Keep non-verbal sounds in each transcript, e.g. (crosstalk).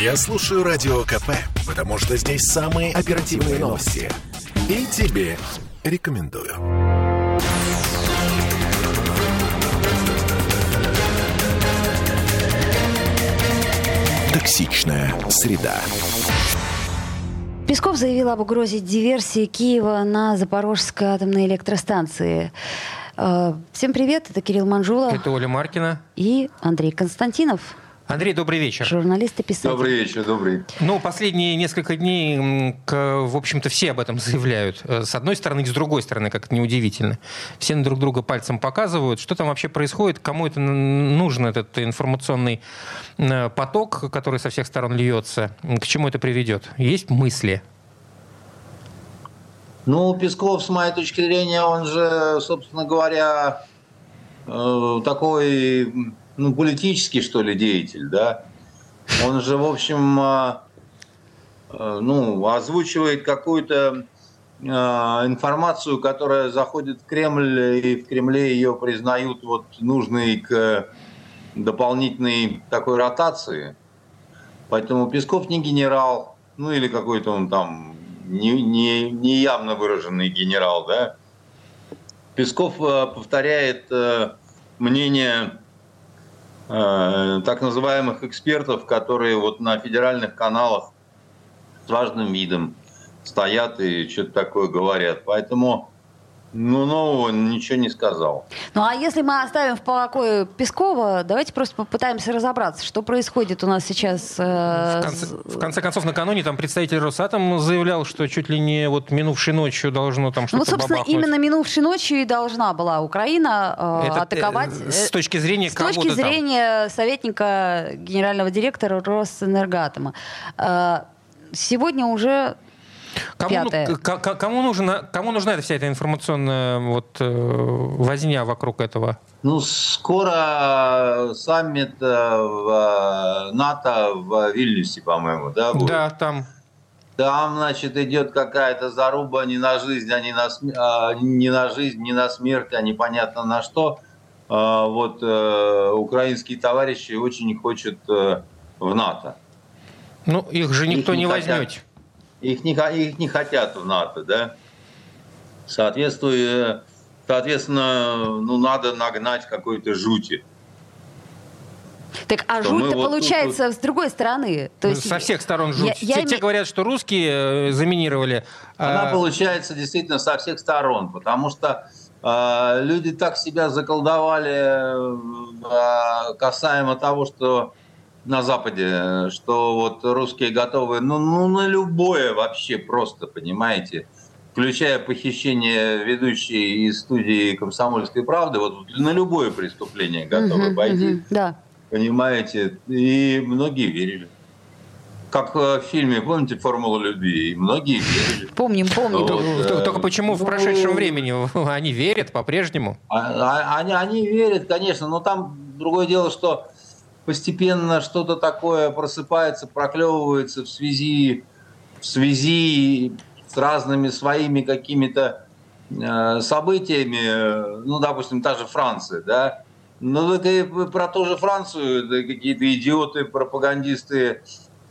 Я слушаю Радио КП, потому что здесь самые оперативные новости. И тебе рекомендую. Токсичная среда. Песков заявил об угрозе диверсии Киева на Запорожской атомной электростанции. Э, Всем привет, это Кирилл Манжула Это Оля Маркина. и Андрей Константинов, Андрей, добрый вечер. журналист и писатель. Добрый вечер, добрый. Ну, последние несколько дней, в общем-то, все об этом (laughs) заявляют. Э, С одной стороны и с другой стороны, как это неудивительно. Все на друг друга пальцем показывают. Что там вообще происходит? Кому это нужен, этот информационный э, поток, который со всех сторон льется? К чему это приведет? Есть мысли? Ну, Песков, с моей точки зрения, он же, собственно говоря, э, такой, ну, политический, что ли, деятель, да? Он же, в общем, э, э, ну, озвучивает какую-то э, информацию, которая заходит в Кремль, и в Кремле ее признают вот нужной к дополнительной такой ротации. Поэтому Песков не генерал, ну или какой-то он там не, не, не явно выраженный генерал, да. Песков повторяет мнение э, так называемых экспертов, которые вот на федеральных каналах с важным видом стоят и что-то такое говорят. Поэтому, ну, нового ничего не сказал. Ну а если мы оставим в покое Пескова, давайте просто попытаемся разобраться, что происходит у нас сейчас. э, В конце, с- в конце концов, накануне там представитель Росатом заявлял, что чуть ли не вот минувшей ночью должно там Ну что-то вот, собственно, бабахнуть. именно минувшей ночью и должна была Украина э, Это, э, атаковать. С э, точки зрения С точки кого-то там. зрения советника генерального директора Росэнергатома. Э, Сегодня уже Кому, ну, Пятое. к- к- кому, нужна, кому нужна эта вся эта информационная вот, э, возня вокруг этого? Ну, скоро саммит э, в э, НАТО в Вильнюсе, по-моему, да, будет? Да, там. Там, значит, идет какая-то заруба не на жизнь, а не на, см- а, не на жизнь, не на смерть, а непонятно на что. А, Вот э, украинские товарищи очень хотят э, в НАТО. Ну, их же никто Их не не хотят. Их не, их не хотят в НАТО, да? Соответствуя, соответственно, ну, надо нагнать какой-то жути. Так, а Что мы жуть-то вот тут получается с другой стороны. То есть, Со всех сторон жуть. я- я те, говорят, что русские э, заминировали. Она а, получается действительно со всех сторон, потому что э, люди так себя заколдовали э, касаемо того, что на Западе, что вот русские готовы, ну, ну на любое вообще просто, понимаете, включая похищение ведущей из студии «Комсомольской правды», вот на любое преступление готовы Мгм, пойти, мгм, Да. понимаете, и многие верили. Как э, в фильме, помните, «Формула любви», и многие верили. Помним, помним. Вот, т- т- э, Только почему в ну, прошедшем времени (laughs) они верят по-прежнему? А- а- Они, они верят, конечно, но там другое дело, что постепенно что-то такое просыпается, проклевывается в связи, в связи с разными своими какими-то э, событиями, э, ну, допустим, та же Франция, да, ну, это и про ту же Францию какие-то идиоты, пропагандисты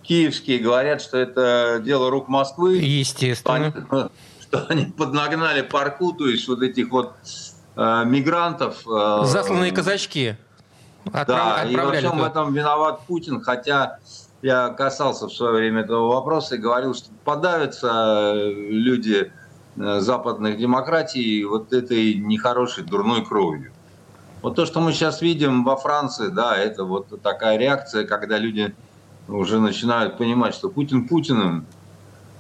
киевские говорят, что это дело рук Москвы, Естественно. они, что они поднагнали парку, то есть вот этих вот э, мигрантов. э, Засланные казачки отправ- Да, и во всем туда. этом виноват Путин, хотя я касался в свое время этого вопроса и говорил, что подавятся э, люди э, западных демократий вот этой нехорошей, дурной кровью. Вот то, что мы сейчас видим во Франции, да, это вот такая реакция, когда люди уже начинают понимать, что Путин Путиным,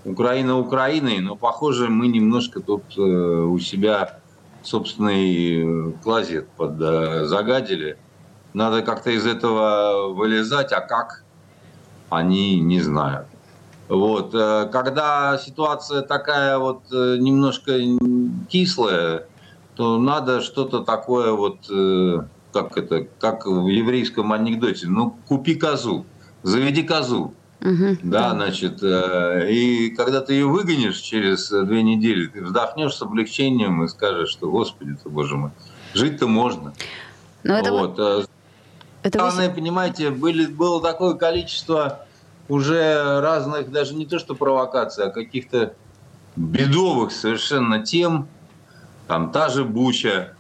Украина Украиной, но, похоже, мы немножко тут э, у себя собственный клозет под, э, загадили. Надо как-то из этого вылезать, а как, они не знают. Вот. э, Когда ситуация такая вот э, немножко кислая, то надо что-то такое вот, э, как это, как в еврейском анекдоте, ну, купи козу, заведи козу. Мгм, Да, значит, и когда ты ее выгонишь через две недели, ты вздохнешь с облегчением и скажешь, что, господи ты, боже мой, жить-то можно. Но это, вот. э, это вы- Главное, понимаете, были, было такое количество уже разных, даже не то что провокаций, а каких-то бедовых совершенно тем, там та же Буча,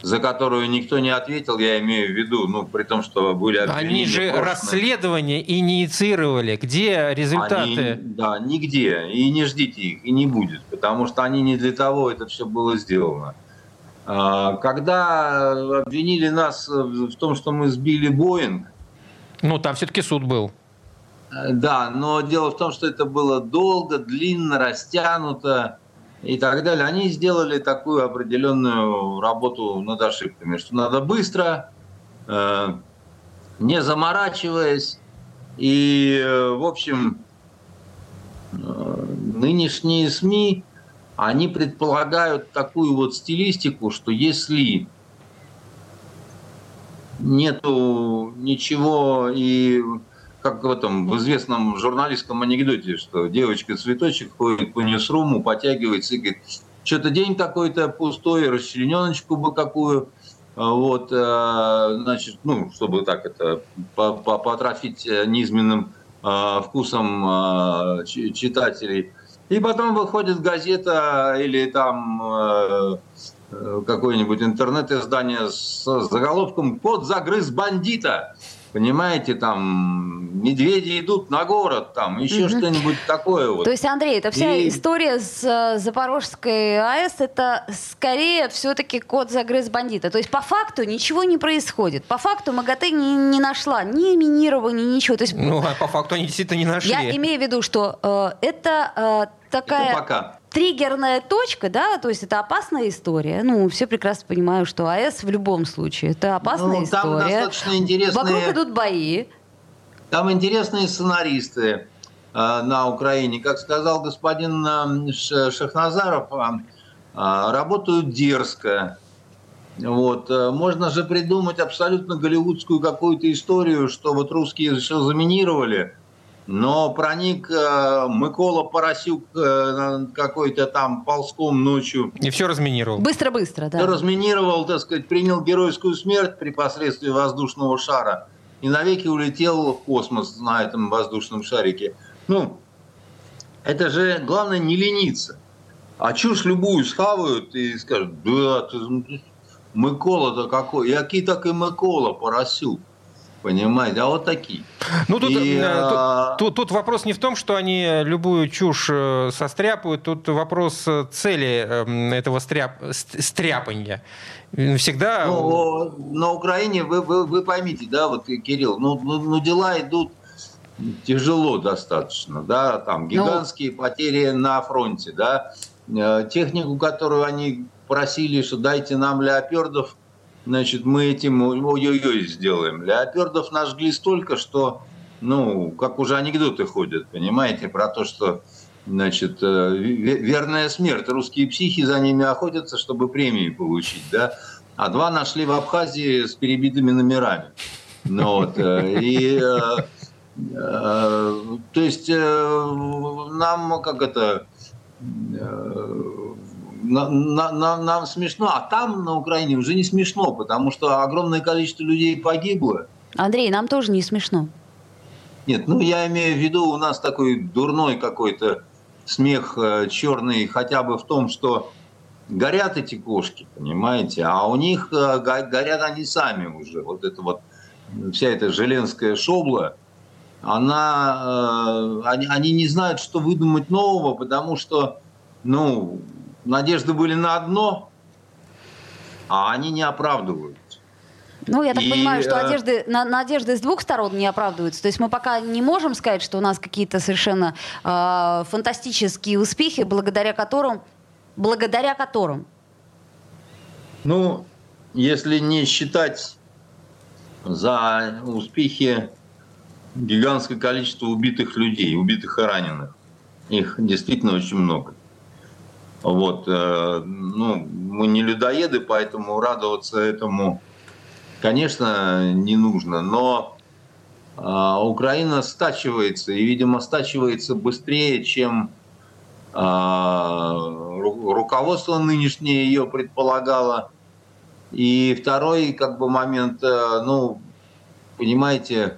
за которую никто не ответил, я имею в виду, ну, при том, что были Они же прошлые. расследование инициировали. Где результаты? Они, да, нигде. И не ждите их, и не будет, потому что они не для того это все было сделано. А, когда обвинили нас в том, что мы сбили Боинг... Ну, там все-таки суд был. Да, но дело в том, что это было долго, длинно, растянуто и так далее. Они сделали такую определенную работу над ошибками, что надо быстро, э, не заморачиваясь. И, э, в общем, э, нынешние СМИ они предполагают такую вот стилистику, что если нету ничего и как в этом в известном журналистском анекдоте, что девочка-цветочек ходит по ньюсруму, потягивается и говорит, что-то день какой-то пустой, расчлененочку бы какую, вот, э, значит, ну, чтобы так это потрафить низменным э, вкусом э, читателей – и потом выходит газета или там э, э, какое-нибудь интернет-издание с заголовком «Кот загрыз бандита». Понимаете, там медведи идут на город, там еще угу. что-нибудь такое. Вот. То есть, Андрей, это вся и... история с э, Запорожской АЭС, это скорее все-таки кот загрыз бандита. То есть, по факту ничего не происходит. По факту МАГАТЭ не, не нашла ни минирования, ничего. То есть, ну, а по факту они действительно не нашли. Я имею в виду, что э, это э, такая... Это пока триггерная точка, да, то есть это опасная история. Ну, все прекрасно понимают, что АЭС в любом случае это опасная ну, там история. Достаточно интересные... Вокруг идут бои. Там интересные сценаристы э, на Украине. Как сказал господин э, Шахназаров, э, работают дерзко. Вот. Э, можно же придумать абсолютно голливудскую какую-то историю, что вот русские заминировали, но проник э, Микола Поросюк э, какой-то там ползком ночью. И все разминировал. Быстро-быстро, да. Все разминировал, так сказать, принял геройскую смерть при посредстве воздушного шара и навеки улетел в космос на этом воздушном шарике. Ну, это же главное не лениться. А чушь любую схавают и скажут, да, ты, Микола-то какой, який такой Микола Поросюк. Понимаете, а вот такие. Ну, тут, и, э, а... тут, тут вопрос не в том, что они любую чушь э, состряпают, тут вопрос э, цели эм, этого стряп, стряпания. Всегда... Ну, на Украине, вы, вы, вы поймите, да, вот, Кирилл, ну, ну, ну дела идут тяжело достаточно, да, там ну, гигантские ну... потери на фронте, да, технику, которую они просили, что дайте нам леопердов, значит, мы этим ой-ой-ой сделаем. Леопердов нажгли столько, что, ну, как уже анекдоты ходят, понимаете, про то, что, значит, э, верная смерть. Русские психи за ними охотятся, чтобы премии получить, да. А два нашли в Абхазии с перебитыми номерами. Ну, вот, э, и, э, то есть, нам, как это, на, на, нам смешно, а там на Украине уже не смешно, потому что огромное количество людей погибло. Андрей, нам тоже не смешно. Нет, ну я имею в виду, у нас такой дурной какой-то смех э, черный хотя бы в том, что горят эти кошки, понимаете, а у них э, горят они сами уже. Вот это вот вся эта желенская шобла, она, э, они, они не знают, что выдумать нового, потому что, ну, надежды были на одно, а они не оправдываются. Ну, я так и, понимаю, что одежды, на, надежды с двух сторон не оправдываются. То есть мы пока не можем сказать, что у нас какие-то совершенно э, фантастические успехи, благодаря которым, благодаря которым. Ну, если не считать за успехи гигантское количество убитых людей, убитых и раненых, их действительно очень много. Вот, э, ну, мы не людоеды, поэтому радоваться этому, конечно, не нужно. Но а, Украина стачивается, и, видимо, стачивается быстрее, чем а, руководство нынешнее ее предполагало. И второй как бы момент, э, ну, понимаете,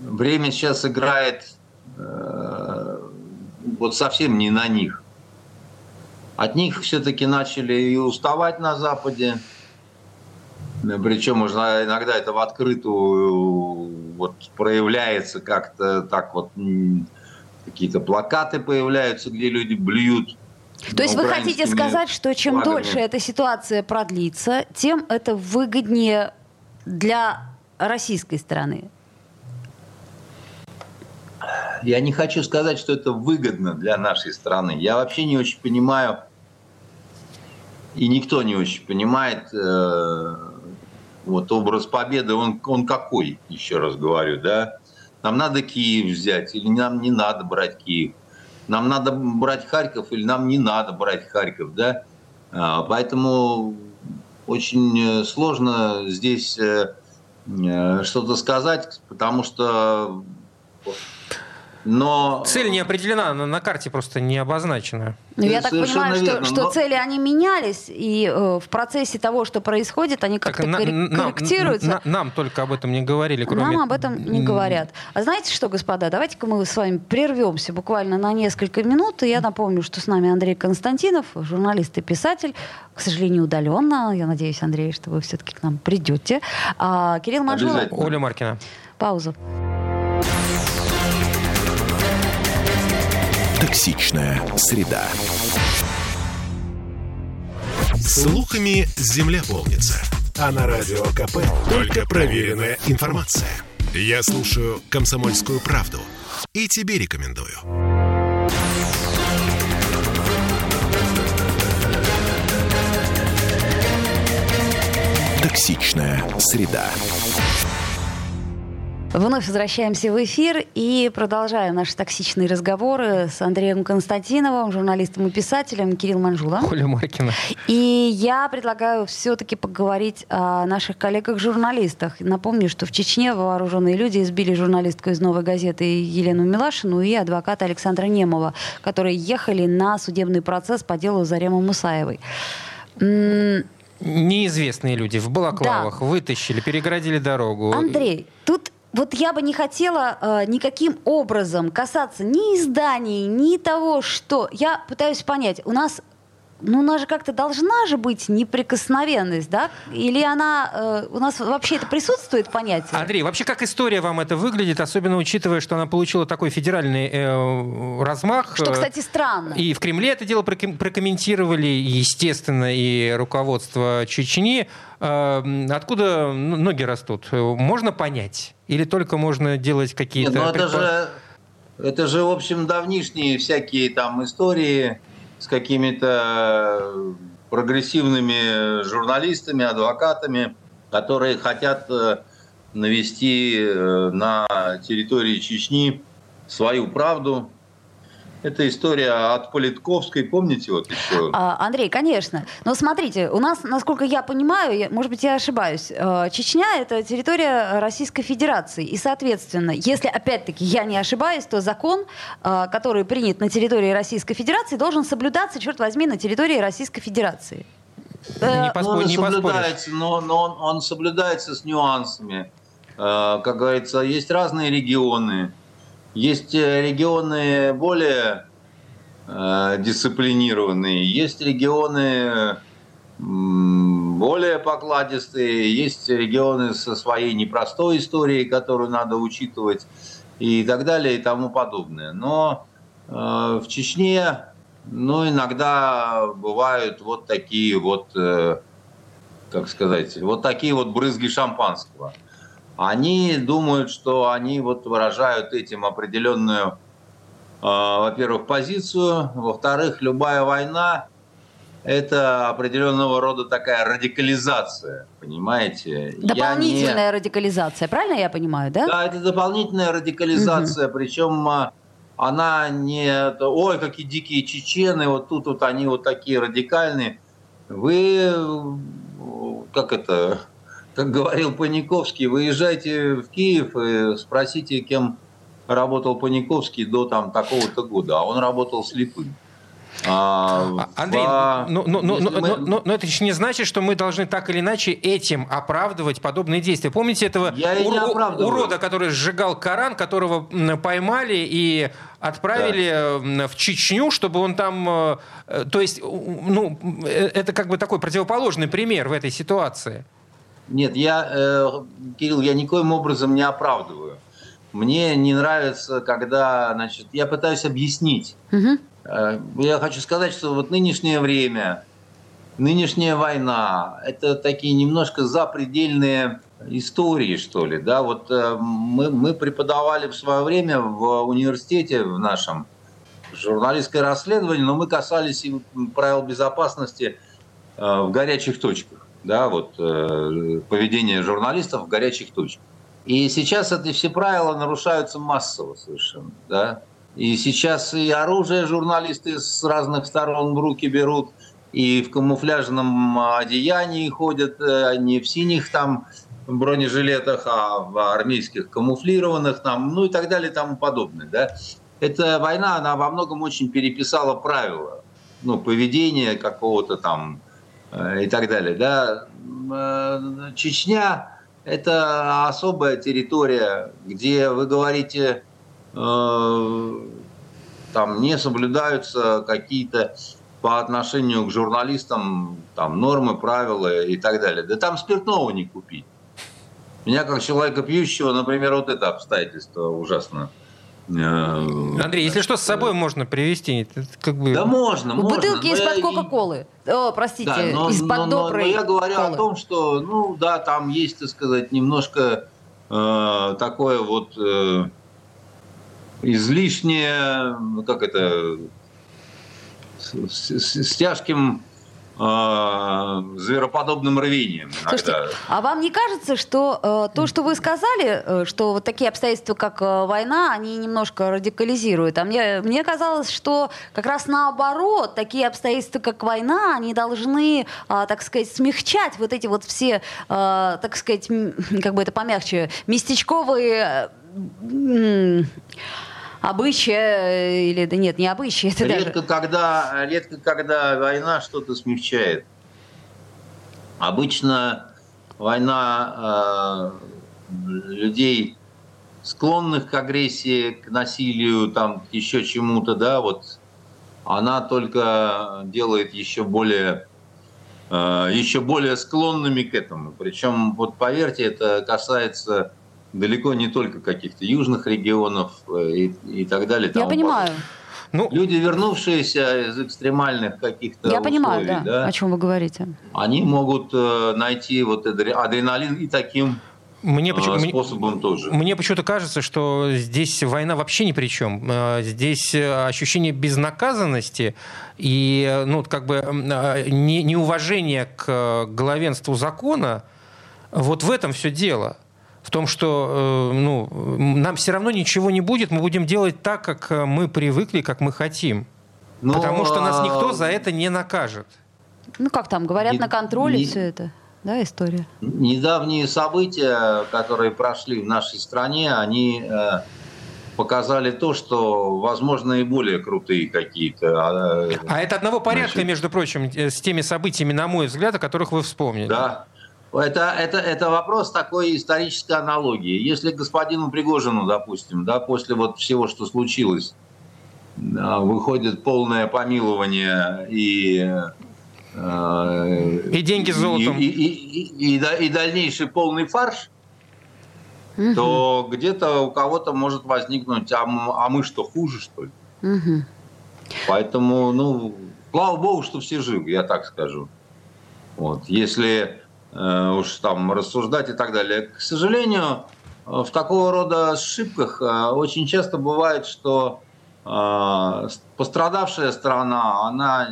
время сейчас играет э, вот совсем не на них. От них все-таки начали и уставать на Западе. Причем иногда это в открытую вот проявляется как-то так вот какие-то плакаты появляются, где люди блюют. То есть вы хотите сказать, что чем флагами. дольше эта ситуация продлится, тем это выгоднее для российской стороны? Я не хочу сказать, что это выгодно для нашей страны. Я вообще не очень понимаю, и никто не очень понимает, э, вот образ победы, он, он какой, еще раз говорю, да? Нам надо Киев взять или нам не надо брать Киев? Нам надо брать Харьков или нам не надо брать Харьков, да? А, поэтому очень э, сложно здесь э, что-то сказать, потому что но... Цель не определена, на, на карте просто не обозначена. Ну, я так понимаю, что, что но... цели они менялись, и э, в процессе того, что происходит, они как-то на, корректируются. На, нам только об этом не говорили, кроме... Нам об этом не говорят. А знаете что, господа, давайте-ка мы с вами прервемся буквально на несколько минут. И я напомню, что с нами Андрей Константинов, журналист и писатель, к сожалению, удаленно. Я надеюсь, Андрей, что вы все-таки к нам придете. А, Кирилл Манжулов. Оля Маркина. Пауза. Токсичная среда. Слухами земля полнится. А на радио КП только проверенная информация. Я слушаю «Комсомольскую правду» и тебе рекомендую. Токсичная среда. Вновь возвращаемся в эфир и продолжаем наши токсичные разговоры с Андреем Константиновым, журналистом и писателем Кирилл Манжула. Коля Маркина. И я предлагаю все-таки поговорить о наших коллегах-журналистах. Напомню, что в Чечне вооруженные люди избили журналистку из «Новой газеты» Елену Милашину и адвоката Александра Немова, которые ехали на судебный процесс по делу Заремы Мусаевой. Неизвестные люди в балаклавах да. вытащили, переградили дорогу. Андрей, тут вот я бы не хотела э, никаким образом касаться ни изданий, ни того, что... Я пытаюсь понять, у нас ну, у нас же как-то должна же быть неприкосновенность, да? Или она... Э, у нас вообще это присутствует понятие? Андрей, вообще как история вам это выглядит, особенно учитывая, что она получила такой федеральный э, размах? Что, кстати, странно. И в Кремле это дело прокомментировали, естественно, и руководство Чечни. Э, откуда ноги растут? Можно понять? Или только можно делать какие-то... Ну это же, это же, в общем, давнишние всякие там истории с какими-то прогрессивными журналистами, адвокатами, которые хотят э, навести э, на территории Чечни свою правду, это история от Политковской, помните вот еще? А, Андрей, конечно. Но смотрите, у нас, насколько я понимаю, я, может быть, я ошибаюсь, э, Чечня — это территория Российской Федерации. И, соответственно, если, опять-таки, я не ошибаюсь, то закон, э, который принят на территории Российской Федерации, должен соблюдаться, черт возьми, на территории Российской Федерации. Не, э, поспор... он не соблюдается, но, но он, он соблюдается с нюансами. Как говорится, есть разные регионы, есть э, регионы более э, дисциплинированные, есть регионы более покладистые, есть регионы со своей непростой историей, которую надо учитывать и так далее и тому подобное. Но э, в Чечне, ну, иногда бывают вот такие вот, как сказать, вот такие вот брызги шампанского они думают, что они вот выражают этим определенную, э, во-первых, позицию, во-вторых, любая война это определенного рода такая радикализация, понимаете? Дополнительная не... радикализация, правильно я понимаю, да? Да, это дополнительная радикализация, угу. причем а, она не, ой, какие дикие чечены, вот тут вот они вот такие радикальные. Вы, как это, как говорил Паниковский, выезжайте в Киев и спросите, кем работал Паниковский до там такого-то года, а он работал слепым. А, а Андрей, в... но, но, но, мы... но, но, но это еще не значит, что мы должны так или иначе этим оправдывать подобные действия. Помните этого Я ур... урода, который сжигал Коран, которого поймали и отправили да. в Чечню, чтобы он там... Э, то есть, ну, э, это как бы такой противоположный пример в этой ситуации. Нет, я, э, Кирилл, я никоим образом не оправдываю. Мне не нравится, когда, значит, я пытаюсь объяснить. Угу. Я хочу сказать, что вот нынешнее время, нынешняя война, это такие немножко запредельные истории, что ли, да, вот э, мы, мы преподавали в свое время в университете в нашем журналистское расследование, но мы касались и правил безопасности э, в горячих точках, да, вот поведение журналистов в горячих точках. И сейчас эти все правила нарушаются массово совершенно, да. И сейчас и оружие журналисты с разных сторон в руки берут, и в камуфляжном одеянии ходят, э, не в синих там бронежилетах, а в армейских камуфлированных там, ну и так далее и тому подобное. Да? Эта война, она во многом очень переписала правила, ну, поведения какого-то там э, и так далее. Да? Э, Чечня это особая территория, где вы говорите, э, там не соблюдаются какие-то по отношению к журналистам там нормы, правила и так далее. Да там спиртного не купить. Меня как человека пьющего, например, вот это обстоятельство ужасно Андрей, если что, с собой можно привезти. Как бы... Да можно, можно. Бутылки из-под Кока-Колы. О, простите, да, но, из-под но, доброй но, но я говорю колы. о том, что, ну да, там есть, так сказать, немножко э, такое вот э, излишнее, как это, с, с, с тяжким э, звероподобным рвением. Слушайте, а вам не кажется, что э, то, что вы сказали, э, что вот такие обстоятельства, как э, война, они немножко радикализируют? А мне, мне казалось, что как раз наоборот, такие обстоятельства, как война, они должны, э, так сказать, смягчать вот эти вот все, э, так сказать, как бы это помягче, местечковые... Э, обычая или да нет, не обычая. Это редко, даже... когда, редко когда война что-то смягчает. Обычно война э, людей склонных к агрессии, к насилию, там, к еще чему-то, да, вот она только делает еще более э, еще более склонными к этому. Причем, вот поверьте, это касается далеко не только каких-то южных регионов э, и, и так далее. Я понимаю. Ну, Люди, вернувшиеся из экстремальных каких-то Я условий, понимаю, да, да, о чем вы говорите. Они могут э, найти вот адреналин и таким мне почему, способом мне, тоже. Мне почему-то кажется, что здесь война вообще ни при чем. Э, здесь ощущение безнаказанности и ну, как бы неуважение к главенству закона. Вот в этом все дело в том, что э, ну, нам все равно ничего не будет, мы будем делать так, как э, мы привыкли, как мы хотим. Но... Потому что нас никто за это не накажет. Ну как там, говорят, не, на контроле не, все это, да, история? Недавние события, которые прошли в нашей стране, они э, показали то, что, возможно, и более крутые какие-то. А, а это одного порядка, значит, между прочим, э, с теми событиями, на мой взгляд, о которых вы вспомнили. Да, это, это, это вопрос такой исторической аналогии. Если господину Пригожину, допустим, да, после вот всего, что случилось, выходит полное помилование и э, и деньги с золотом. И, и, и, и, и дальнейший полный фарш, угу. то где-то у кого-то может возникнуть, а, а мы что, хуже, что ли? Угу. Поэтому, ну, слава богу, что все живы, я так скажу. Вот. Если Э, уж там рассуждать и так далее. К сожалению, в такого рода ошибках э, очень часто бывает, что э, пострадавшая сторона, она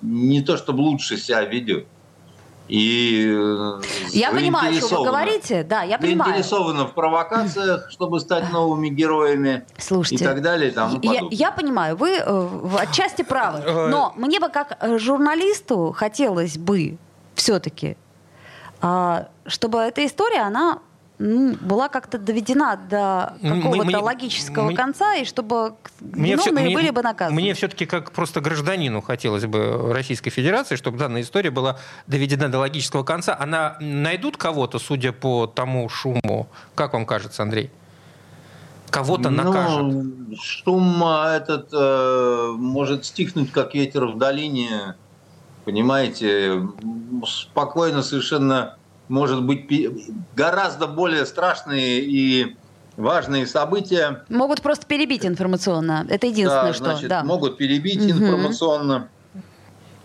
не то чтобы лучше себя ведет. И я понимаю, что вы говорите, да, я понимаю. Заинтересована в провокациях, чтобы стать новыми героями Слушайте, и так далее. Тому я, я понимаю, вы э, отчасти правы, но мне бы как журналисту хотелось бы все-таки чтобы эта история, она ну, была как-то доведена до какого-то логического мне, конца, и чтобы мне виновные все, были бы наказаны. Мне все-таки как просто гражданину хотелось бы Российской Федерации, чтобы данная история была доведена до логического конца. Она найдут кого-то, судя по тому шуму? Как вам кажется, Андрей? Кого-то ну, накажут? Шум а, этот э, может стихнуть, как ветер в долине. Понимаете, спокойно совершенно может быть гораздо более страшные и важные события. Могут просто перебить информационно. Это единственное, да, что... Значит, да. Могут перебить угу. информационно.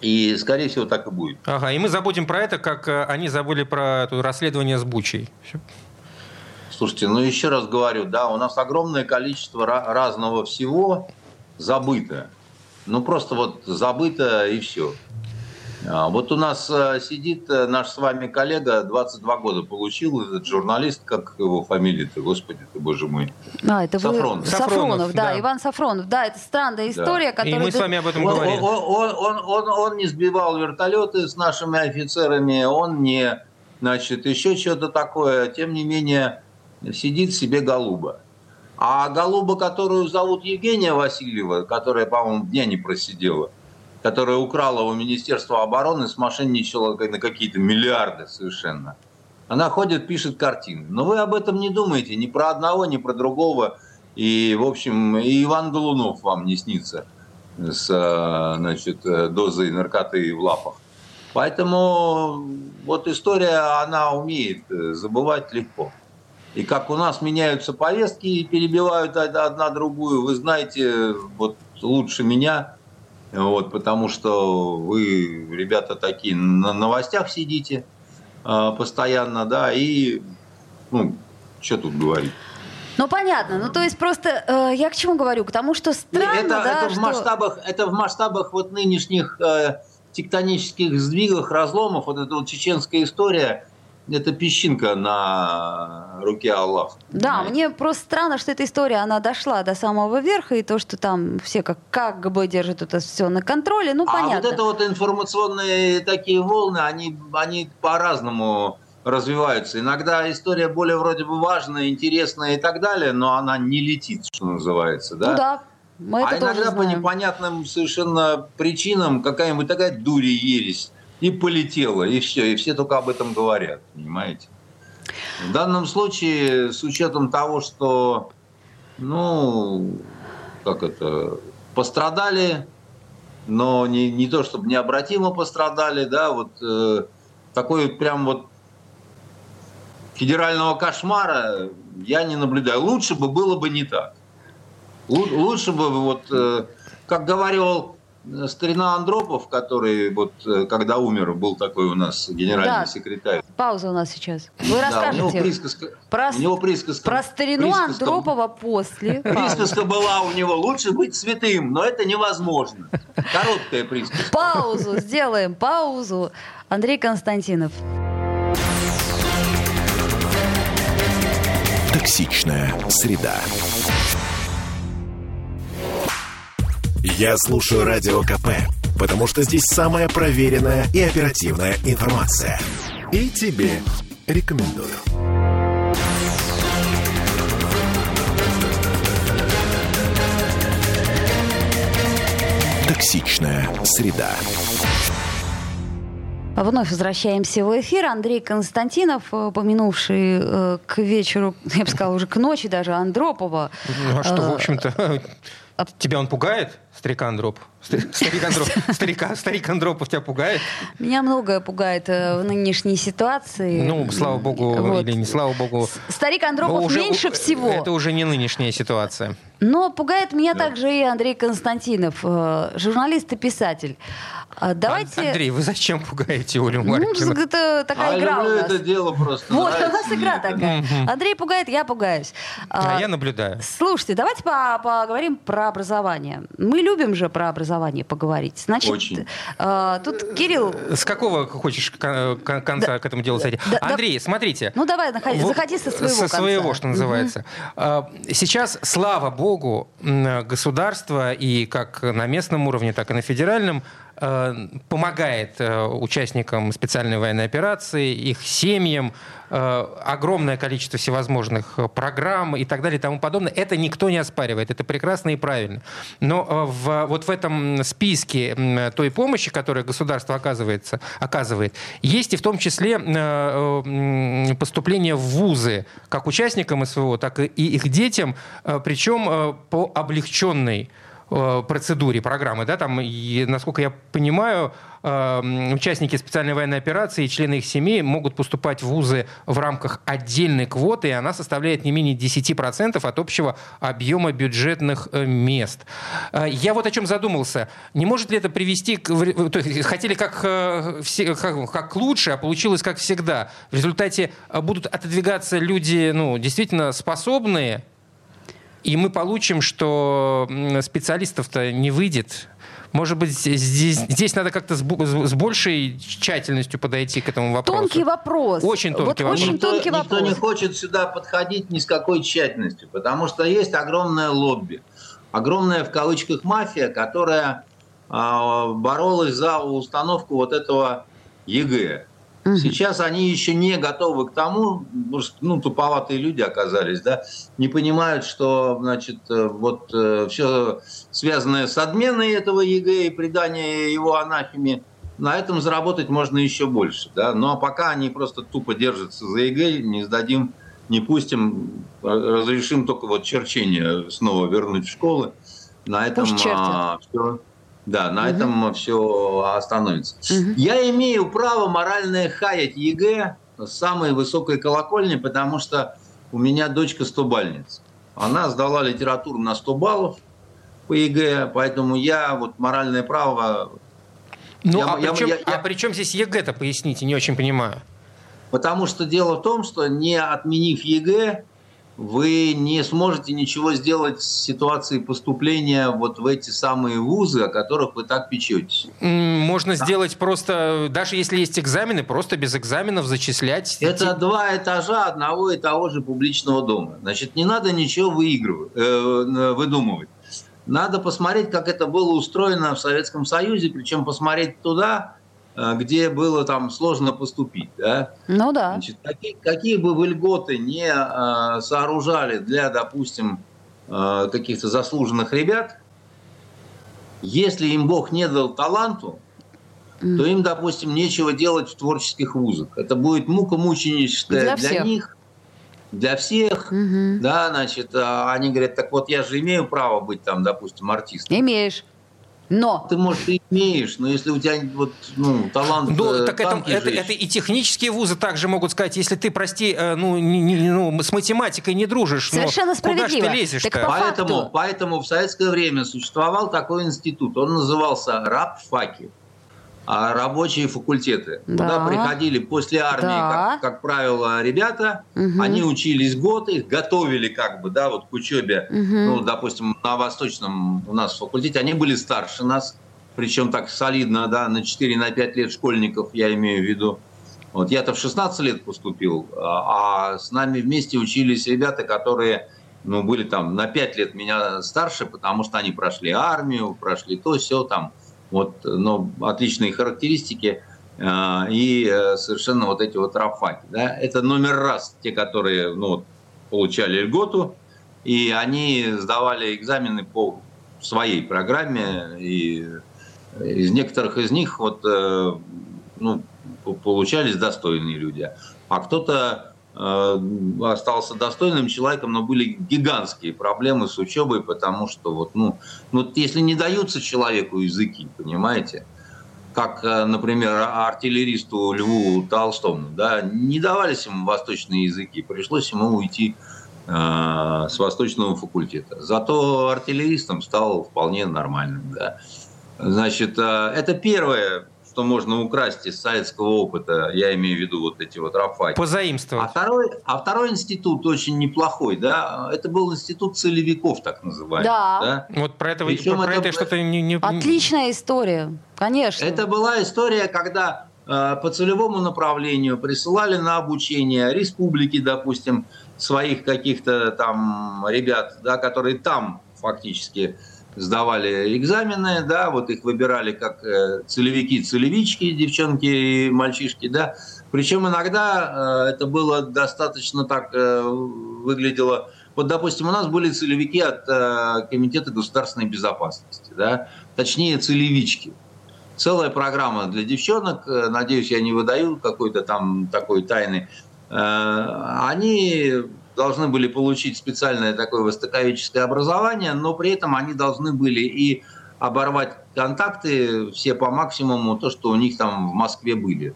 И, скорее всего, так и будет. Ага, и мы забудем про это, как э, они забыли про это расследование с Бучей. Слушайте, ну еще раз говорю, да, у нас огромное количество разного всего забыто. Ну просто вот забыто и все. А, вот у нас э, сидит э, наш с вами коллега, 22 года получил этот журналист, как его фамилия-то, господи ты, боже мой. А, это Сафронов. Сафронов, Сафронов да, да, Иван Сафронов. Да, это странная история, да. которая... И мы с вами об этом он, говорили. Он, он, он, он, он не сбивал вертолеты с нашими офицерами, он не, значит, еще что-то такое. Тем не менее, сидит себе голуба. А голуба, которую зовут Евгения Васильева, которая, по-моему, дня не просидела – которая украла у Министерства обороны, смошенничала на какие-то миллиарды совершенно. Она ходит, пишет картины. Но вы об этом не думаете ни про одного, ни про другого. И, в общем, и Иван Голунов вам не снится с значит, дозой наркоты в лапах. Поэтому вот история, она умеет забывать легко. И как у нас меняются повестки и перебивают одна другую, вы знаете, вот лучше меня, вот, потому что вы, ребята, такие на новостях сидите э, постоянно, да, и, ну, что тут говорить. Ну понятно, ну то есть просто э, я к чему говорю, к тому, что странно, это, да, это что... в масштабах, это в масштабах вот нынешних э, тектонических сдвигах, разломов, вот эта вот чеченская история, это песчинка на руке Аллаха. Да, понимаете? мне просто странно, что эта история, она дошла до самого верха, и то, что там все как, как бы держат это все на контроле, ну, понятно. А вот это вот информационные такие волны, они, они по-разному развиваются. Иногда история более вроде бы важная, интересная и так далее, но она не летит, что называется, да? Ну да. Мы а иногда по непонятным совершенно причинам какая-нибудь такая дури ересь и полетело, и все, и все только об этом говорят, понимаете? В данном случае, с учетом того, что, ну, как это, пострадали, но не, не то, чтобы необратимо пострадали, да, вот э, такой прям вот федерального кошмара я не наблюдаю. Лучше бы было бы не так. Лучше бы вот, э, как говорил старина Андропов, который вот э, когда умер, был такой у нас генеральный да. секретарь. Пауза у нас сейчас. Вы да, расскажете. У него присказка, про, у него присказка, про старину присказка, Андропова после. (laughs) Присказка была у него «лучше быть святым», но это невозможно. Короткая присказка. Паузу сделаем, паузу. Андрей Константинов. Токсичная среда. Я слушаю Радио КП, потому что здесь самая проверенная и оперативная информация. И тебе рекомендую. Токсичная среда. Вновь возвращаемся в эфир. Андрей Константинов, э, помянувший э, к вечеру, (laughs) я бы сказала, уже к ночи даже Андропова. Ну, а что, в общем-то, Тебя он пугает, старик Андроп? (laughs) Старик, Андроп, старика, старик Андропов тебя пугает? Меня многое пугает э, в нынешней ситуации. Ну, слава богу, вот. или не слава богу. Старик Андропов уже, меньше всего. Это уже не нынешняя ситуация. Но пугает меня да. также и Андрей Константинов, э, журналист и писатель. А давайте... Андрей, вы зачем пугаете Олю Маркину? Ну, это такая а игра люблю у нас. это дело просто. Вот, у нас игра такая. Андрей пугает, я пугаюсь. А, а я наблюдаю. Слушайте, давайте поговорим про образование. Мы любим же про образование поговорить. Значит, Очень. А, тут Кирилл... С какого хочешь конца да, к этому делу сойти? Да, Андрей, да, смотрите. Ну давай, заходи, заходи со своего Со конца. своего, что называется. Угу. Сейчас, слава богу, государство и как на местном уровне, так и на федеральном помогает э, участникам специальной военной операции, их семьям, э, огромное количество всевозможных программ и так далее и тому подобное. Это никто не оспаривает, это прекрасно и правильно. Но в, вот в этом списке той помощи, которую государство оказывается, оказывает, есть и в том числе поступление в вузы как участникам СВО, так и их детям, причем по облегченной Э, процедуре программы, да, там, и, насколько я понимаю, э, участники специальной военной операции и члены их семей могут поступать в вузы в рамках отдельной квоты, и она составляет не менее 10% от общего объема бюджетных э, мест. Я вот о чем задумался. Не может ли это привести к... То есть, хотели как, как, как лучше, а получилось как всегда. В результате будут отодвигаться люди, ну, действительно способные, и мы получим, что специалистов-то не выйдет. Может быть, здесь, здесь надо как-то с, с большей тщательностью подойти к этому вопросу. Тонкий вопрос. Очень тонкий вот вопрос. Очень никто, тонкий никто вопрос. не хочет сюда подходить ни с какой тщательностью, потому что есть огромное лобби. Огромная в кавычках мафия, которая э, боролась за установку вот этого ЕГЭ. Сейчас они еще не готовы к тому, ну, туповатые люди оказались, да, не понимают, что, значит, э, вот э, все связанное с отменой этого ЕГЭ и приданием его анафеме, на этом заработать можно еще больше, да, но пока они просто тупо держатся за ЕГЭ, не сдадим, не пустим, разрешим только вот черчение снова вернуть в школы, на этом а, все да, на угу. этом все остановится. Угу. Я имею право моральное хаять ЕГЭ с самой высокой колокольни, потому что у меня дочка стобалльница. Она сдала литературу на 100 баллов по ЕГЭ, поэтому я вот моральное право... Ну, я, а, я, причем, я, я, а при чем здесь ЕГЭ-то, поясните, не очень понимаю. Потому что дело в том, что не отменив ЕГЭ, вы не сможете ничего сделать с ситуацией поступления вот в эти самые вузы, о которых вы так печетесь. Можно да. сделать просто, даже если есть экзамены, просто без экзаменов зачислять. Это два этажа одного и того же публичного дома. Значит, не надо ничего выигрывать, э, выдумывать. Надо посмотреть, как это было устроено в Советском Союзе, причем посмотреть туда, где было там сложно поступить. Да? Ну да. Значит, какие, какие бы вы льготы не э, сооружали для, допустим, э, каких-то заслуженных ребят, если им Бог не дал таланту, mm. то им, допустим, нечего делать в творческих вузах. Это будет мука мученическая для, для них, для всех. Mm-hmm. Да, значит, а они говорят, так вот я же имею право быть там, допустим, артистом. Имеешь. Но... Ты, может, и имеешь, но если у тебя вот, ну, талант... Ну, э, так это, это, это и технические вузы также могут сказать, если ты, прости, э, ну, не, не, ну с математикой не дружишь, Совершенно справедливо. куда ж ты лезешь-то? По поэтому, поэтому в советское время существовал такой институт, он назывался РАП-ФАКИ а рабочие факультеты. Да. Туда приходили после армии, да. как, как правило, ребята. Угу. Они учились год, их готовили как бы, да, вот к учебе. Угу. Ну, допустим, на Восточном у нас факультете они были старше нас, причем так солидно, да, на 4-5 на лет школьников, я имею в виду. Вот я-то в 16 лет поступил, а, а с нами вместе учились ребята, которые ну, были там на 5 лет меня старше, потому что они прошли армию, прошли то, все там вот, но отличные характеристики э, и э, совершенно вот эти вот рафаки. Да? Это номер раз те, которые ну, получали льготу, и они сдавали экзамены по своей программе, и из некоторых из них вот, э, ну, получались достойные люди. А кто-то остался достойным человеком, но были гигантские проблемы с учебой, потому что вот, ну, ну, если не даются человеку языки, понимаете, как, э, например, артиллеристу Льву Толстому, да, не давались ему восточные языки, пришлось ему уйти э, с восточного факультета. Зато артиллеристом стал вполне нормальным, да. Значит, э, это первое что можно украсть из советского опыта, я имею в виду вот эти вот рафаки. Позаимствовать. А второй, а второй институт очень неплохой, да, это был институт целевиков, так называемый. Да. да? Вот про это, Причем про это, это что-то не, не... Отличная история, конечно. Это была история, когда э, по целевому направлению присылали на обучение республики, допустим, своих каких-то там ребят, да, которые там фактически сдавали экзамены, да, вот их выбирали как э, целевики, целевички, девчонки и мальчишки, да. Причем иногда э, это было достаточно так э, выглядело. Вот, допустим, у нас были целевики от Комитета государственной безопасности, да, точнее целевички. Целая программа для девчонок, надеюсь, я не выдаю какой-то там такой тайны. Они должны были получить специальное такое востоковедческое образование, но при этом они должны были и оборвать контакты все по максимуму, то, что у них там в Москве были.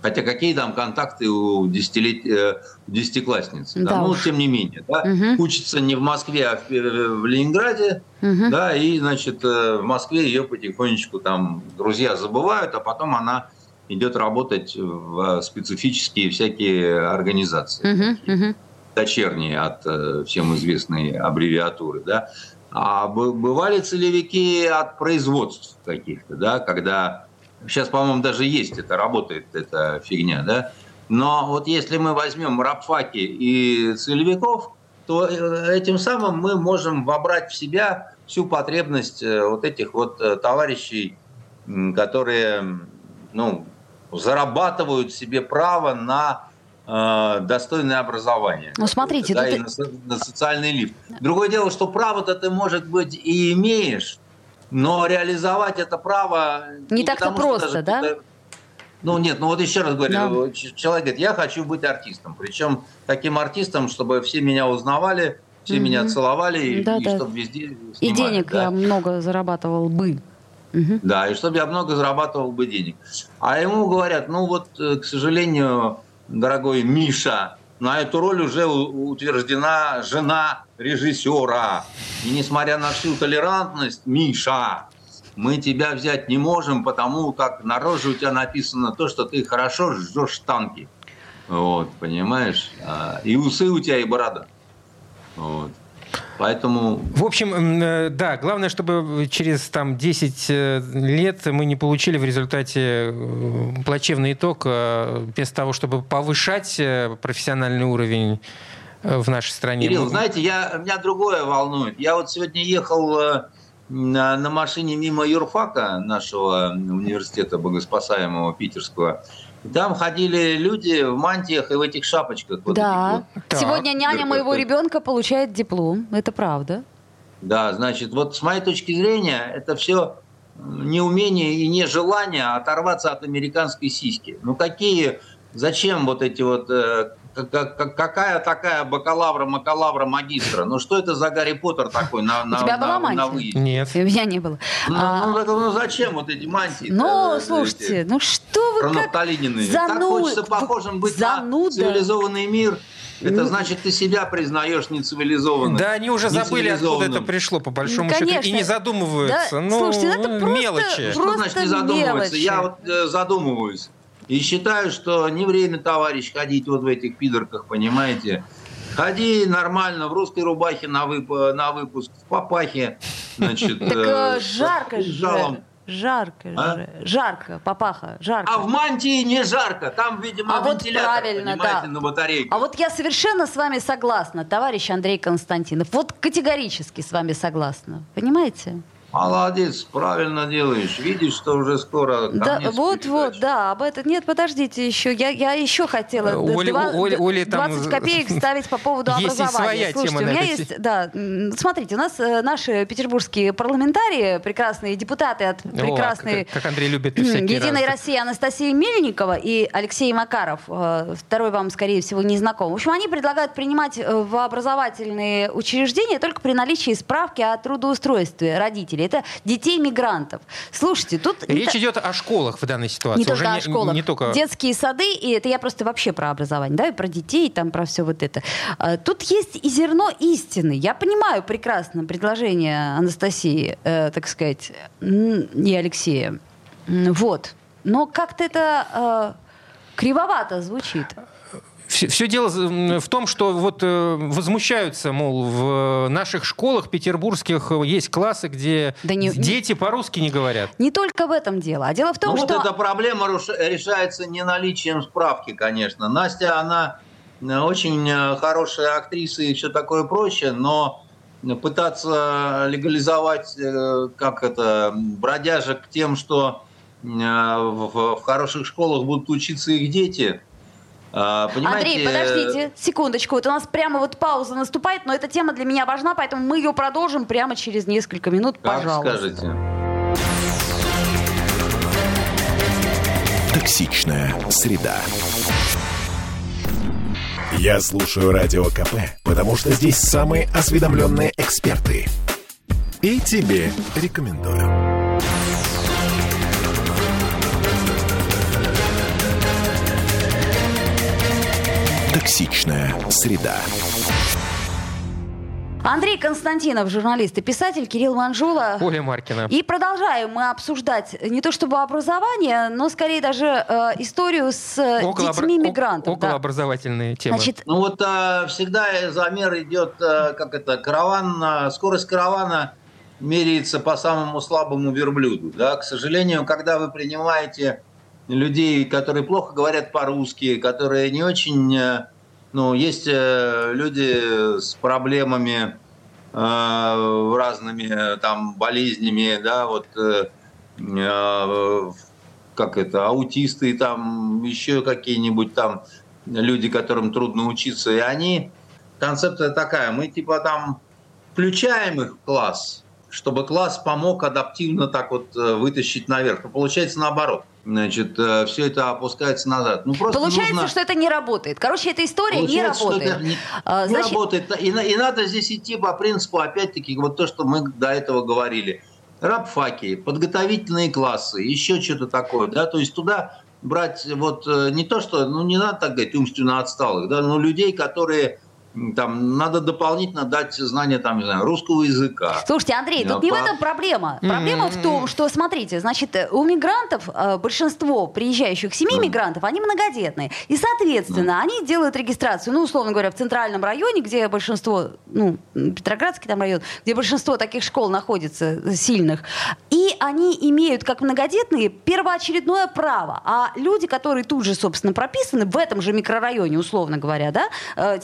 Хотя какие там контакты у. Э, десятиклассницы? Да, да? Ну, тем не менее. Да? Угу. Учится не в Москве, а в, в Ленинграде. Угу. Да, и, значит, э, в Москве ее потихонечку там друзья забывают, а потом она идет работать в специфические всякие организации. Угу. Угу дочерние от э, всем известной аббревиатуры, да, а бывали целевики от производств каких-то, да, когда сейчас, по-моему, даже есть это, работает эта фигня, да, но вот если мы возьмем рабфаки и целевиков, то э, этим самым мы можем вобрать в себя всю потребность э, вот этих вот товарищей, которые ну, зарабатывают себе право на Э, достойное образование. Ну, смотрите, да, и на, на социальный лифт. Другое дело, что право-то ты, может быть, и имеешь, но реализовать это право... Не, не так-то просто, да? Ну нет, ну вот еще раз говорю, да. человек говорит, я хочу быть артистом, причем таким артистом, чтобы все меня узнавали, все угу. меня целовали, да, и, да. и чтобы везде снимали, И денег да? я много зарабатывал бы. Угу. Да, и чтобы я много зарабатывал бы денег. А ему говорят, ну вот, э, к сожалению, дорогой Миша, на эту роль уже утверждена жена режиссера. И несмотря на всю толерантность, Миша, мы тебя взять не можем, потому как на роже у тебя написано то, что ты хорошо жжешь танки. Вот, понимаешь? А, и усы у тебя, и борода. Вот. Поэтому... В общем, э, да, главное, чтобы через там, 10 э, лет мы не получили в результате э, плачевный итог, вместо того, чтобы повышать профессиональный уровень в нашей стране. Кирилл, знаете, я, меня другое волнует. Я вот сегодня ехал на, на машине мимо юрфака нашего университета богоспасаемого питерского. Там ходили люди в мантиях и в этих шапочках. Вот да. Этих вот. Сегодня няня моего ребенка получает диплом. Это правда. Да, значит, вот с моей точки зрения, это все неумение и нежелание оторваться от американской сиськи. Ну какие, зачем вот эти вот э, какая такая бакалавра, макалавра, магистра? Ну что это за Гарри Поттер такой на, на, У тебя на, была на выезде? Нет. У меня не было. Ну, а... ну, ну зачем вот эти мантии? Ну, слушайте, ну что вы как... Зану... Так хочется похожим быть Зануда. на цивилизованный мир. Это значит, ты себя признаешь нецивилизованным. Да, они уже забыли, откуда это пришло, по большому Конечно. счету, и не задумываются. Да, ну, слушайте, ну это просто, мелочи. Что значит не задумываются? Мелочи. Я вот э, задумываюсь. И считаю, что не время, товарищ, ходить вот в этих пидорках, понимаете. Ходи нормально, в русской рубахе на, вып на выпуск, в папахе, значит. Так э, э жарко же. Жарко а? же. Жарко, папаха, жарко. А в мантии не жарко. Там, видимо, а вот правильно, да. на батарейке. А вот я совершенно с вами согласна, товарищ Андрей Константинов. Вот категорически с вами согласна. Понимаете? Молодец, правильно делаешь. Видишь, что уже скоро Да, вот, вот, да, об этом. Нет, подождите еще. Я, я еще хотела Оля, 20, Оля, Оля 20 там... копеек (laughs) ставить по поводу есть образования. И своя Слушайте, тема у меня есть, да, смотрите, у нас э, наши петербургские парламентарии, прекрасные депутаты от прекрасной О, как, как Андрей любит Единой раз. России Анастасия Мельникова и Алексей Макаров, э, второй вам, скорее всего, не знаком. В общем, они предлагают принимать э, в образовательные учреждения только при наличии справки о трудоустройстве родителей родителей, это детей мигрантов. Слушайте, тут... Речь идет о школах в данной ситуации. Не только Уже о школах. Не, только... Детские сады, и это я просто вообще про образование, да, и про детей, там про все вот это. А, тут есть и зерно истины. Я понимаю прекрасно предложение Анастасии, э, так сказать, и Алексея. Вот. Но как-то это э, кривовато звучит. Все, все дело в том, что вот э, возмущаются, мол, в наших школах петербургских есть классы, где да не, дети по-русски не говорят. Не только в этом дело, а дело в том, ну, что... Вот эта проблема решается не наличием справки, конечно. Настя, она э, очень э, хорошая актриса и все такое прочее, но пытаться легализовать, э, как это, бродяжек тем, что э, в, в хороших школах будут учиться их дети. А, понимаете... Андрей, подождите, секундочку. Вот у нас прямо вот пауза наступает, но эта тема для меня важна, поэтому мы ее продолжим прямо через несколько минут, как пожалуйста. скажете. Токсичная среда. Я слушаю Радио КП, потому что здесь самые осведомленные эксперты. И тебе рекомендую. Токсичная среда. Андрей Константинов, журналист и писатель, Кирилл Манжула. Оля Маркина. И продолжаем мы обсуждать не то чтобы образование, но скорее даже э, историю с э, около детьми обра- мигрантов. Около да. образовательные темы. Значит, ну вот а, всегда замер идет, а, как это, караван, а, скорость каравана меряется по самому слабому верблюду. Да? К сожалению, когда вы принимаете людей, которые плохо говорят по-русски, которые не очень ну, есть э, люди с проблемами э, разными там болезнями, да, вот э, э, как это, аутисты, там еще какие-нибудь там люди, которым трудно учиться, и они, концепция такая, мы типа там включаем их в класс, чтобы класс помог адаптивно так вот э, вытащить наверх. Но получается наоборот. Значит, э, все это опускается назад. Ну, просто Получается, нужно... что это не работает. Короче, эта история Получается, не работает. не, а, не Значит... работает. И, и надо здесь идти по принципу, опять-таки, вот то, что мы до этого говорили. Рабфаки, подготовительные классы, еще что-то такое. Да? То есть туда брать вот э, не то, что, ну не надо так говорить, умственно отсталых, да, но людей, которые там надо дополнительно дать знание там, не знаю, русского языка. Слушайте, Андрей, тут не в этом проблема. Проблема в том, что, смотрите, значит, у мигрантов э, большинство приезжающих семей мигрантов, они многодетные. И, соответственно, они делают регистрацию, ну, условно говоря, в центральном районе, где большинство, ну, Петроградский там район, где большинство таких школ находится сильных. И они имеют, как многодетные, первоочередное право. А люди, которые тут же, собственно, прописаны в этом же микрорайоне, условно говоря, да, э,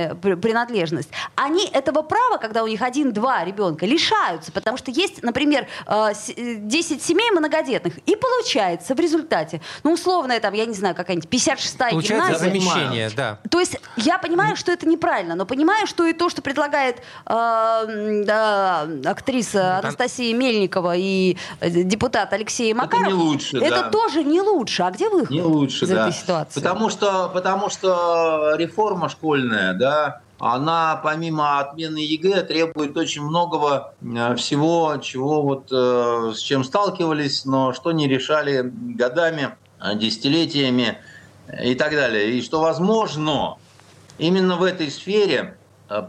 территориальная принадлежность, они этого права, когда у них один-два ребенка, лишаются, потому что есть, например, 10 э, семей многодетных, и получается в результате, ну, условно, там, я не знаю, какая-нибудь 56-я гимназия. замещение, да. То есть я понимаю, что это неправильно, но понимаю, что и то, что предлагает э, да, актриса Анастасия Мельникова и э, депутат Алексей Макаров, это, не лучше, это да. тоже не лучше. А где выход не лучше, из да. этой ситуации? Потому что, потому что реформа школьная, да, она помимо отмены ЕГЭ требует очень многого э, всего, чего вот э, с чем сталкивались, но что не решали годами, э, десятилетиями и так далее. И что возможно именно в этой сфере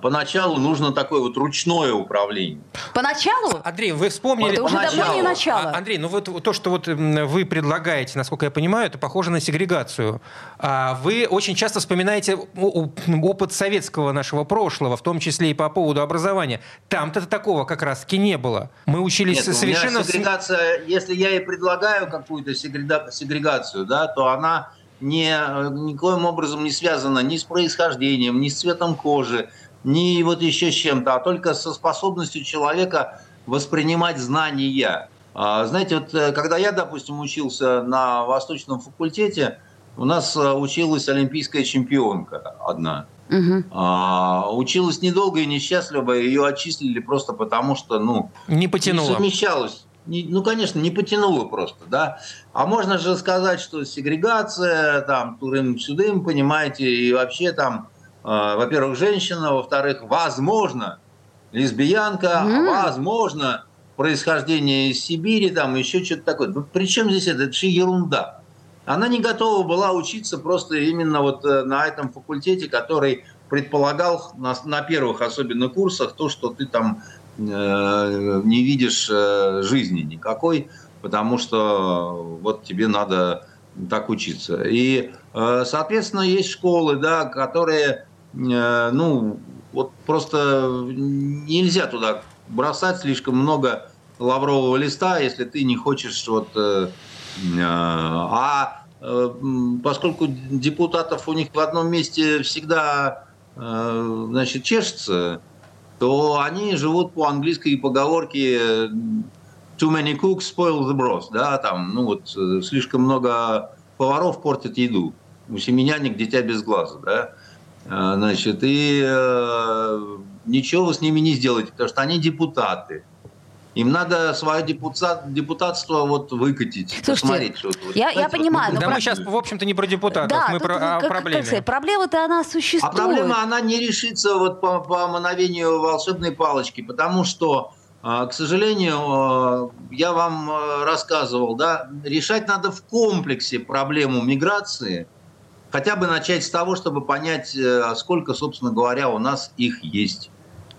поначалу нужно такое вот ручное управление. Поначалу? Андрей, вы вспомнили... Это уже давно не начало. А, Андрей, ну вот то, что вот вы предлагаете, насколько я понимаю, это похоже на сегрегацию. А вы очень часто вспоминаете опыт советского нашего прошлого, в том числе и по поводу образования. Там-то такого как раз-таки не было. Мы учились Нет, совершенно... У меня сегрегация, если я и предлагаю какую-то сегрегацию, да, то она не, никоим образом не связана ни с происхождением, ни с цветом кожи, не вот еще с чем-то, а только со способностью человека воспринимать знания. А, знаете, вот э, когда я, допустим, учился на Восточном факультете, у нас э, училась олимпийская чемпионка одна. Угу. А, училась недолго и несчастливо, ее отчислили просто потому, что, ну, не потянуло. Не совмещалось. Не, ну, конечно, не потянуло просто, да. А можно же сказать, что сегрегация, там, турым-сюдым, понимаете, и вообще там во-первых, женщина, во-вторых, возможно, лесбиянка, mm. возможно, происхождение из Сибири, там еще что-то такое. Ну, Причем здесь это? Это же ерунда. Она не готова была учиться просто именно вот э, на этом факультете, который предполагал на, на первых особенно курсах то, что ты там э, не видишь э, жизни никакой, потому что вот тебе надо так учиться. И, э, соответственно, есть школы, да, которые ну, вот просто нельзя туда бросать слишком много лаврового листа, если ты не хочешь вот... Э, э, а поскольку депутатов у них в одном месте всегда значит, чешется, то они живут по английской поговорке too many cooks spoil the broth, да, там, ну вот, э, слишком много поваров портят еду. У семеняник дитя без глаза, да. А, значит, и э, ничего вы с ними не сделаете, потому что они депутаты. Им надо свое депутат, депутатство вот выкатить, Слушайте, посмотреть, что вот, я, я понимаю. Вот, да, про... мы сейчас, в общем-то, не про депутатов, да, мы про как, проблеме. Как сказать, проблема-то она существует. А проблема, она не решится вот по, по мановению волшебной палочки, потому что, а, к сожалению, а, я вам рассказывал, да, решать надо в комплексе проблему миграции, хотя бы начать с того, чтобы понять, э, сколько, собственно говоря, у нас их есть.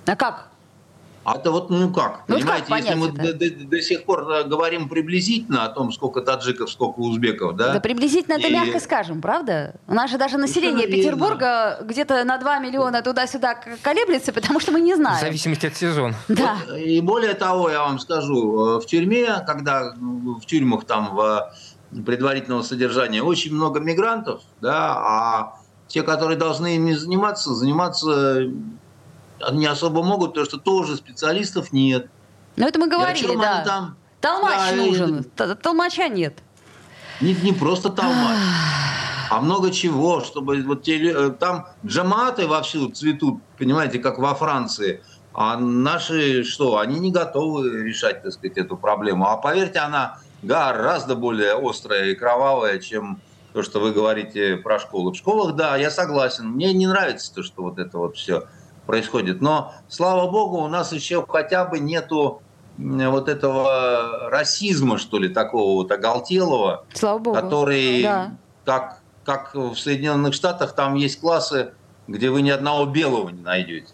А как? А это вот, ну как, ну, понимаете, как если мы до, до, до сих пор э, говорим приблизительно о том, сколько таджиков, сколько узбеков, да? Да приблизительно и... это мягко скажем, правда? У нас же даже население Петербурга где-то на 2 миллиона туда-сюда колеблется, потому что мы не знаем. В зависимости от сезона. Да. Вот, и более того, я вам скажу, э, в тюрьме, когда ну, в тюрьмах там в предварительного содержания очень много мигрантов, да, а те, которые должны ими заниматься, заниматься не особо могут, потому что тоже специалистов нет. Ну, это мы говорили, да. Там? Толмач да, нужен, и... толмача нет. Не, не просто толмач, а много чего, чтобы вот те, э, там джаматы вовсю цветут, понимаете, как во Франции, а наши что, они не готовы решать, так сказать, эту проблему. А поверьте, она гораздо более острая и кровавая, чем то, что вы говорите про школы. В школах, да, я согласен. Мне не нравится то, что вот это вот все происходит. Но, слава богу, у нас еще хотя бы нету вот этого расизма, что ли, такого вот оголтелого, слава богу. который, да. как, как в Соединенных Штатах, там есть классы, где вы ни одного белого не найдете,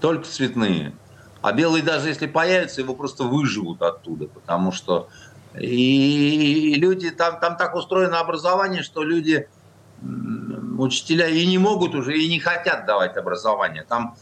только цветные. А белые даже если появятся, его просто выживут оттуда, потому что и люди там, там так устроено образование, что люди учителя и не могут уже, и не хотят давать образование. Там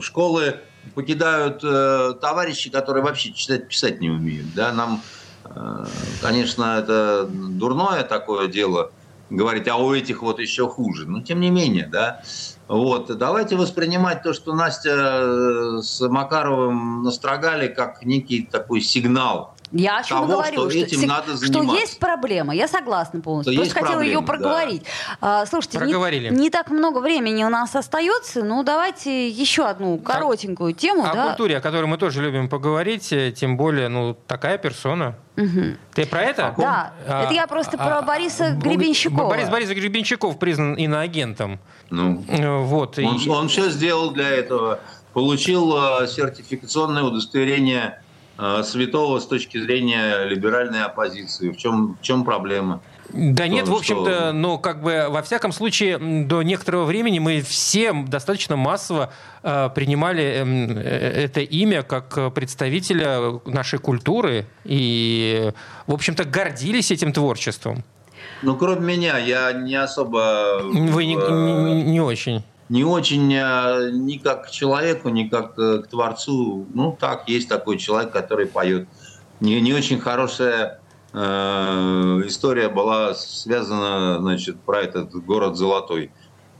школы покидают э, товарищи, которые вообще читать, писать не умеют. Да? Нам, э, конечно, это дурное такое дело говорить, а у этих вот еще хуже. Но тем не менее, да. Вот. Давайте воспринимать то, что Настя э, с Макаровым настрогали, как некий такой сигнал я о чем того, говорю, что, этим что, надо что есть проблема, я согласна полностью. Что Просто хотела проблема, ее проговорить. Да. А, слушайте, не, не так много времени у нас остается, ну давайте еще одну коротенькую а, тему. О да? культуре, о которой мы тоже любим поговорить, э, тем более, ну такая персона. Угу. Ты про это? Да, а, это я просто а, про Бориса а, Гребенщикова. Борис Борисович Гребенщиков признан иноагентом. Ну, э, вот. Он, и... он все сделал для этого. Получил э, сертификационное удостоверение святого с точки зрения либеральной оппозиции. В чем, в чем проблема? Да нет, в общем-то, но как бы во всяком случае до некоторого времени мы все достаточно массово э, принимали эм, э, это имя как представителя нашей культуры и, в общем-то, гордились этим творчеством. Ну, кроме меня, я не особо... Вы не, не, не очень не очень э, ни как к человеку, ни как к творцу. Ну, так, есть такой человек, который поет. Не, не очень хорошая э, история была связана, значит, про этот город Золотой,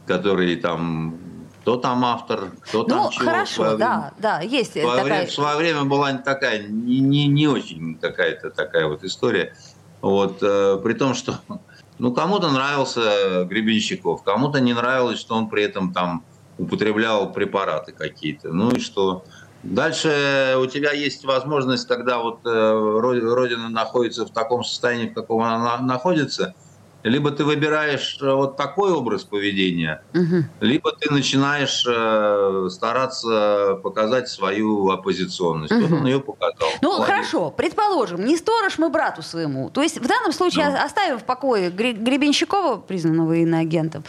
который там кто там автор, кто там ну, чего. хорошо, время, да, да, есть в такая... Время, в свое время была такая, не, не, не очень какая-то такая вот история. Вот, э, при том, что ну, кому-то нравился Гребенщиков, кому-то не нравилось, что он при этом там употреблял препараты какие-то. Ну и что? Дальше у тебя есть возможность, когда вот э, Родина находится в таком состоянии, в каком она находится – либо ты выбираешь э, вот такой образ поведения, угу. либо ты начинаешь э, стараться показать свою оппозиционность. Угу. Вот он ее показал. Ну Молодец. хорошо, предположим, не сторож мы брату своему. То есть в данном случае ну. оставим в покое Гребенщикова, признанного иноагентом,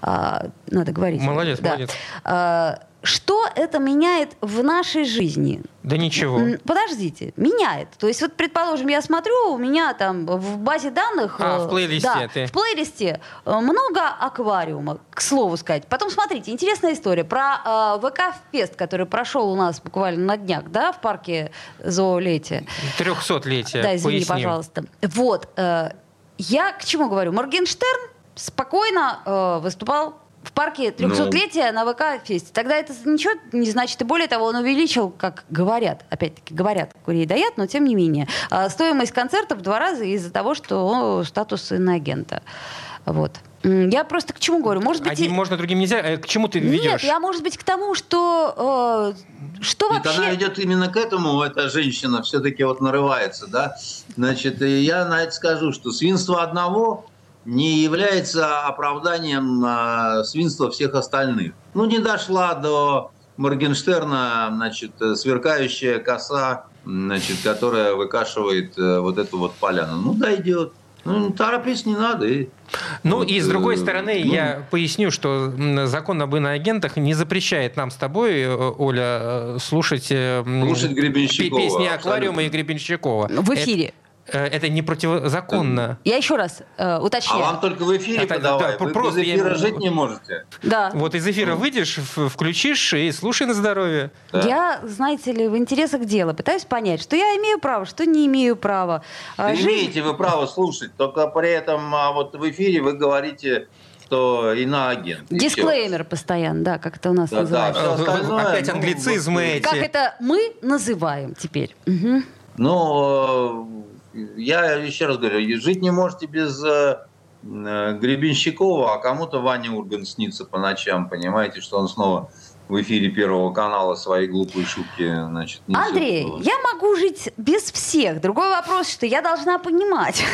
а, надо говорить. Молодец, да. молодец. А, что это меняет в нашей жизни? Да ничего. Подождите, меняет. То есть вот, предположим, я смотрю, у меня там в базе данных... А, в э, плейлисте да, ты. в плейлисте э, много аквариума, к слову сказать. Потом, смотрите, интересная история про э, ВК Фест, который прошел у нас буквально на днях, да, в парке Зоолетия. Трехсотлетия, Да, извини, поясним. пожалуйста. Вот, э, я к чему говорю? Моргенштерн спокойно э, выступал в парке 300-летия ну... на ВК-фесте. Тогда это ничего не значит. И более того, он увеличил, как говорят, опять-таки говорят, курей дают, но тем не менее, а, стоимость концерта в два раза из-за того, что он статус иноагента. Вот. Я просто к чему говорю? Может быть, Одним и... можно, другим нельзя. Э, к чему ты ведешь? Нет, я, может быть, к тому, что э, что Нет, вообще... она идет именно к этому, эта женщина все-таки вот нарывается, да? Значит, я на это скажу, что свинство одного не является оправданием э, свинства всех остальных. Ну, не дошла до Моргенштерна, значит, сверкающая коса, значит, которая выкашивает э, вот эту вот поляну. Ну, дойдет. Ну, торопиться не надо. И ну вот, и с другой э, стороны, ну, я поясню, что закон об иноагентах не запрещает нам с тобой, э, Оля, слушать, слушать песни Аквариума и Гребенщикова. В эфире. Это Э, это не противозаконно. Я еще раз э, уточняю. А вам только в эфире это, подавай. Да, Вы просто без эфира я... жить не можете. Да. Вот из эфира выйдешь, включишь и слушай на здоровье. Да. Я, знаете ли, в интересах дела пытаюсь понять, что я имею право, что не имею права. Да Жизнь... Имеете вы право слушать, только при этом а вот в эфире вы говорите что иноагент. Дисклеймер постоянно, да, как это у нас да, называется. Да, остальное, Опять ну, англицизмы вот, эти. Как это мы называем теперь. Угу. Ну, я еще раз говорю, жить не можете без э, э, Гребенщикова, а кому-то Ваня Урган снится по ночам, понимаете, что он снова в эфире Первого канала свои глупые шутки, значит. Андрей, я могу жить без всех. Другой вопрос, что я должна понимать.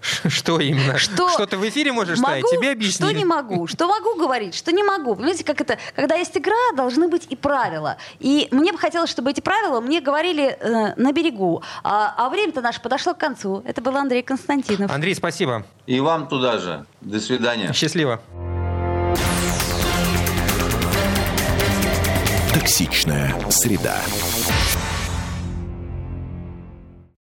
Что именно? Что, что ты в эфире можешь могу, ставить? Тебе объяснили. Что не могу? Что могу говорить? Что не могу? Понимаете, как это? Когда есть игра, должны быть и правила. И мне бы хотелось, чтобы эти правила мне говорили э, на берегу. А, а время-то наше подошло к концу. Это был Андрей Константинов. Андрей, спасибо. И вам туда же. До свидания. Счастливо. Токсичная среда.